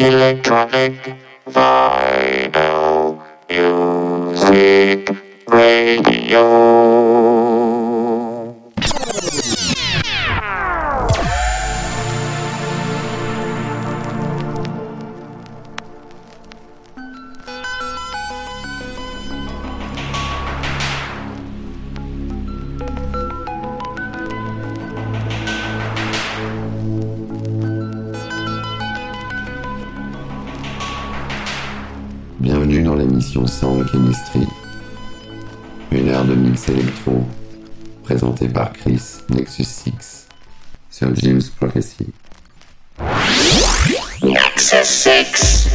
Electronic Vinyl Music Radio. Electro, présenté par Chris Nexus 6 sur James Prophecy. Nexus 6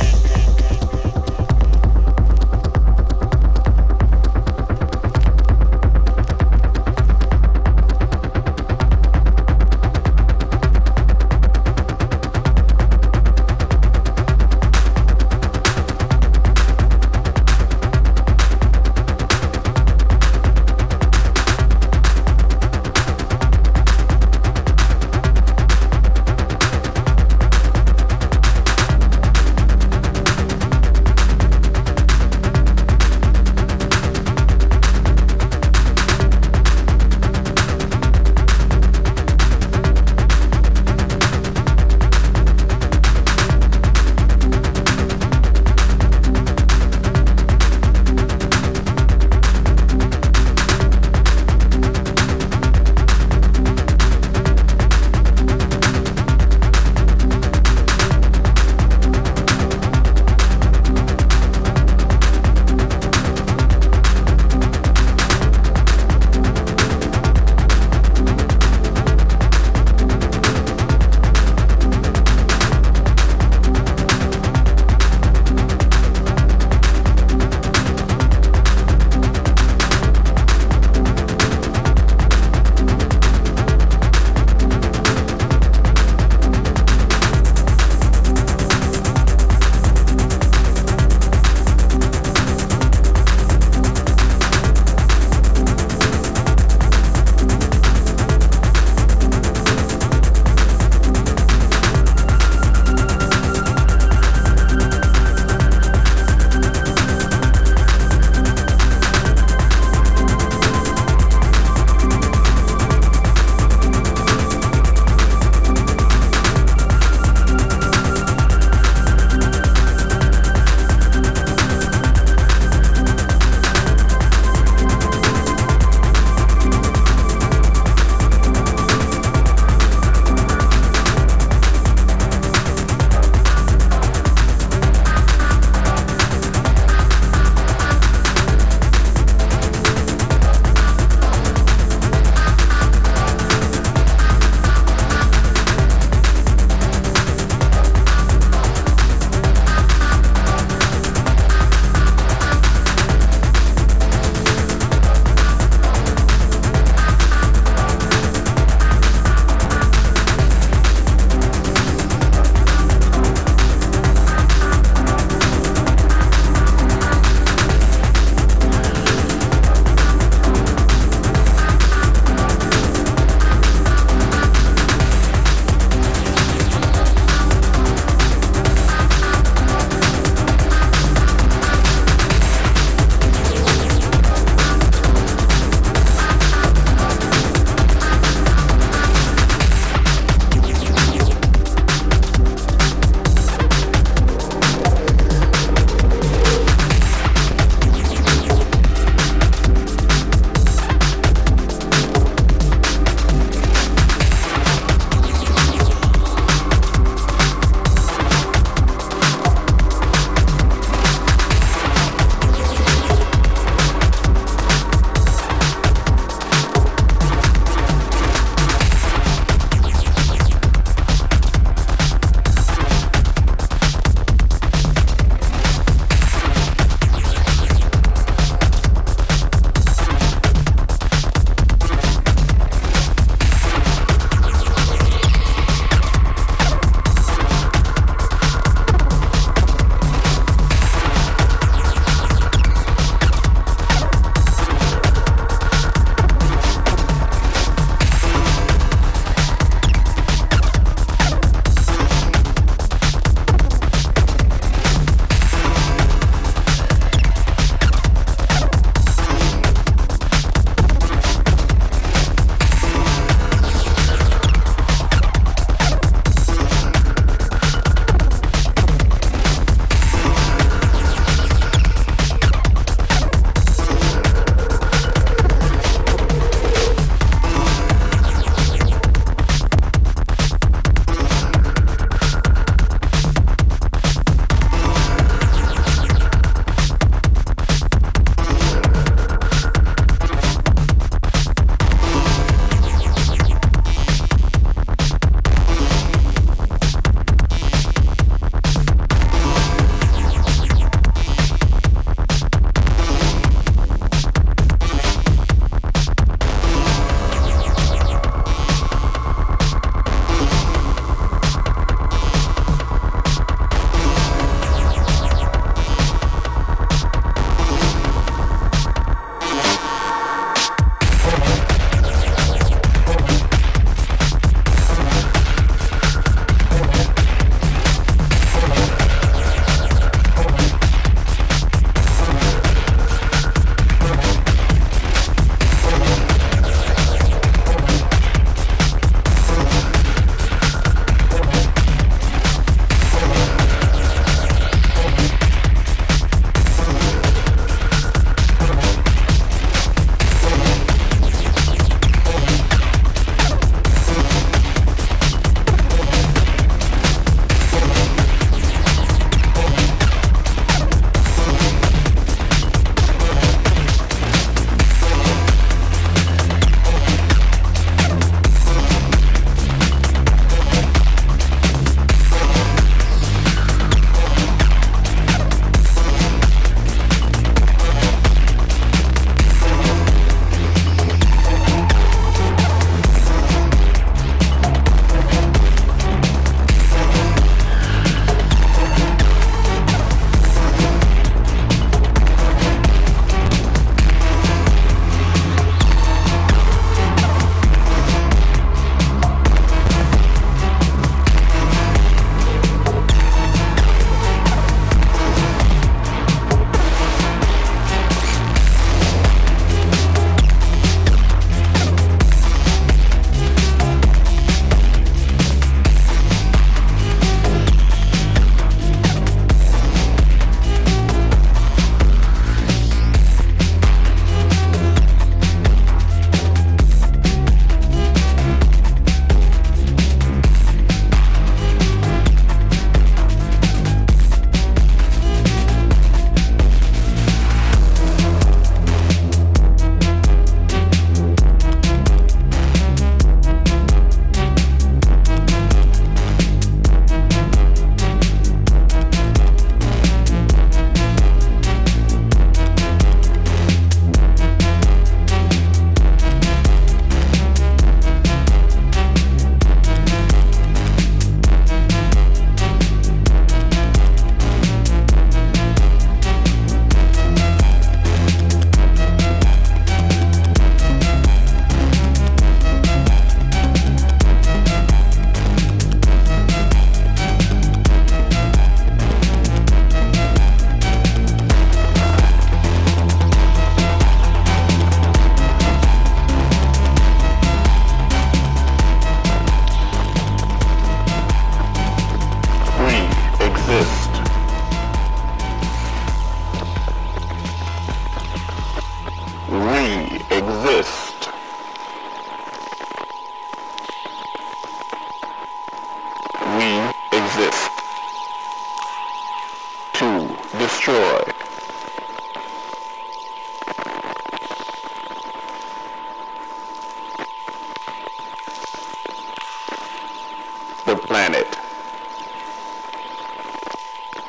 The planet.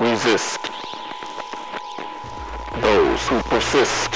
Resist. Those who persist.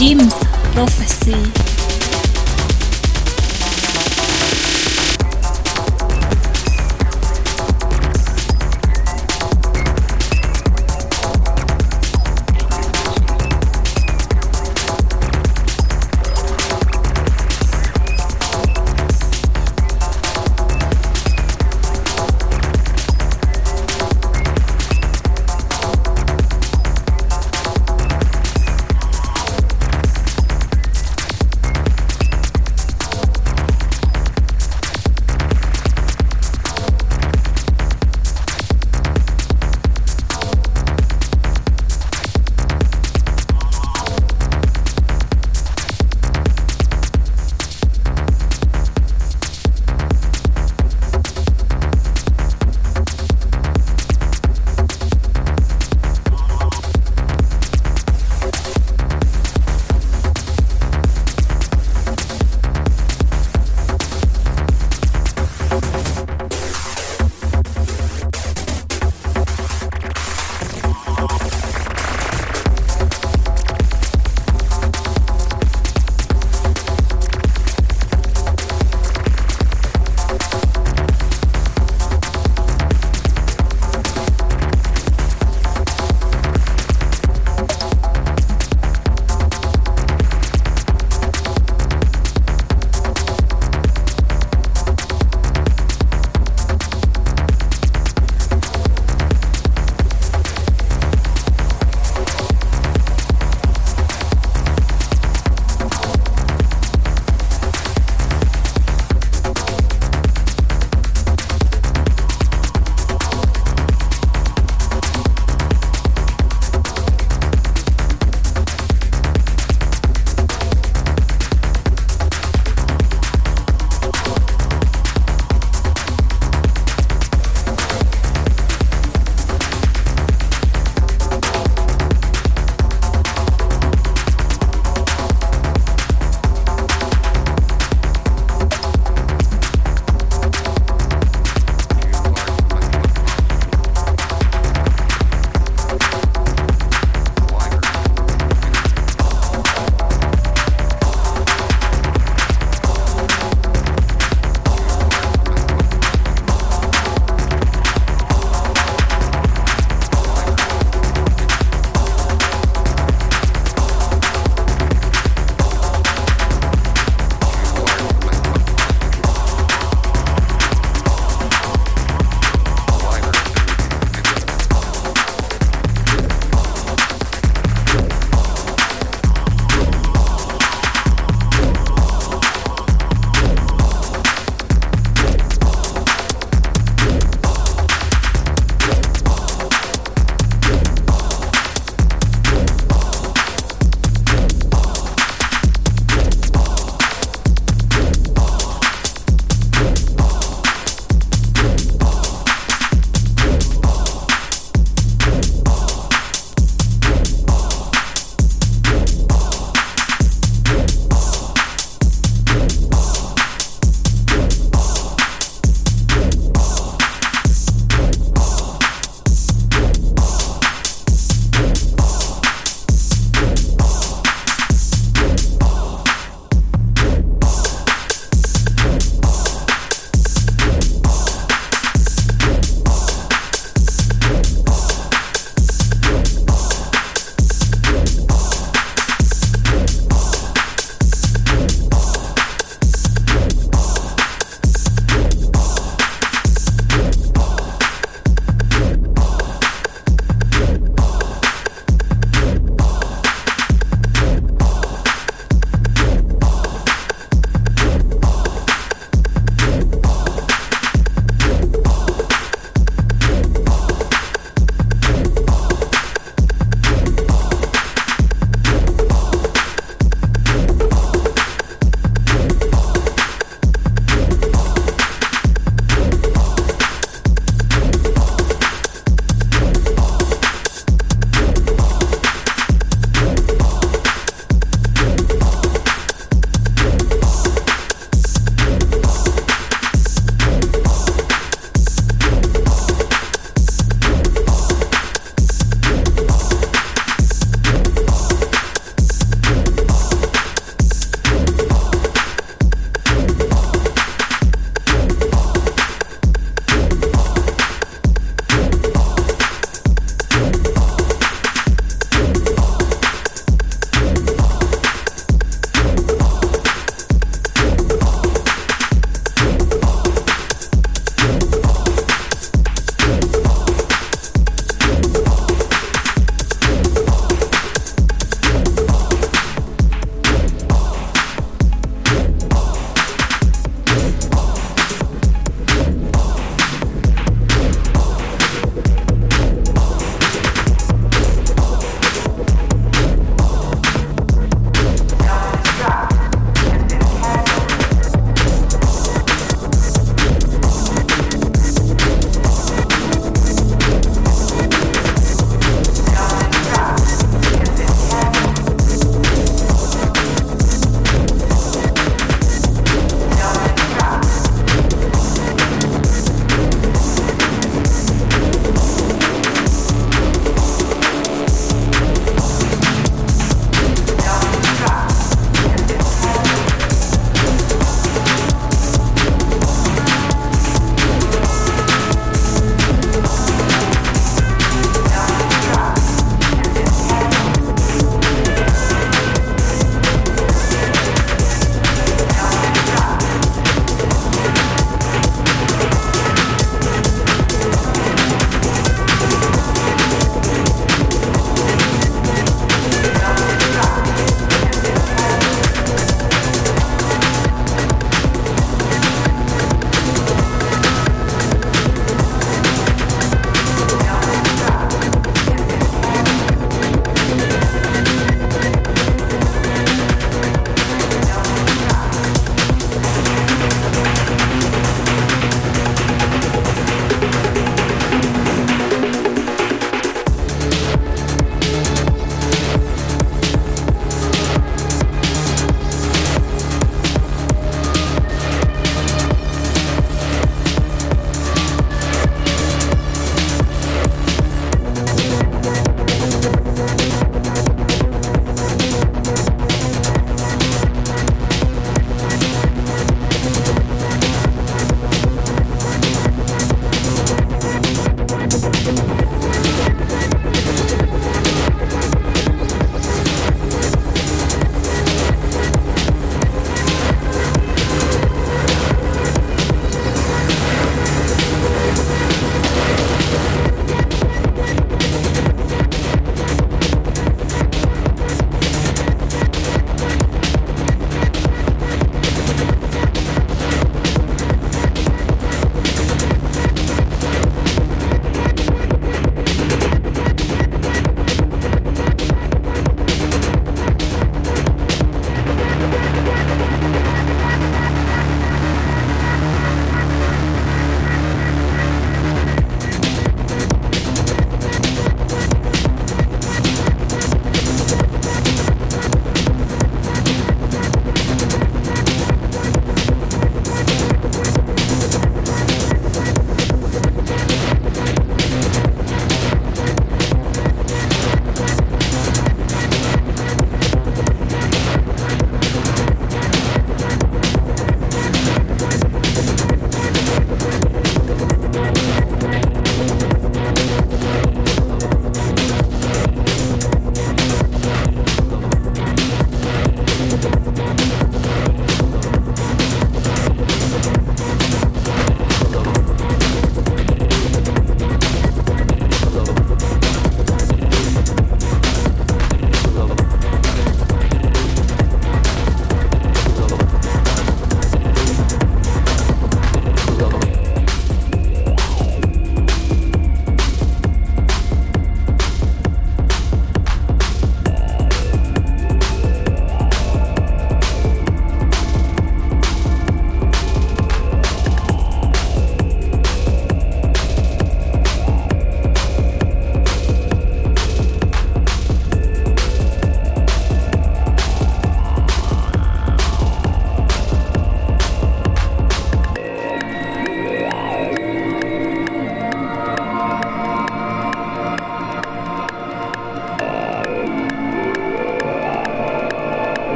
Jim's Prophecy.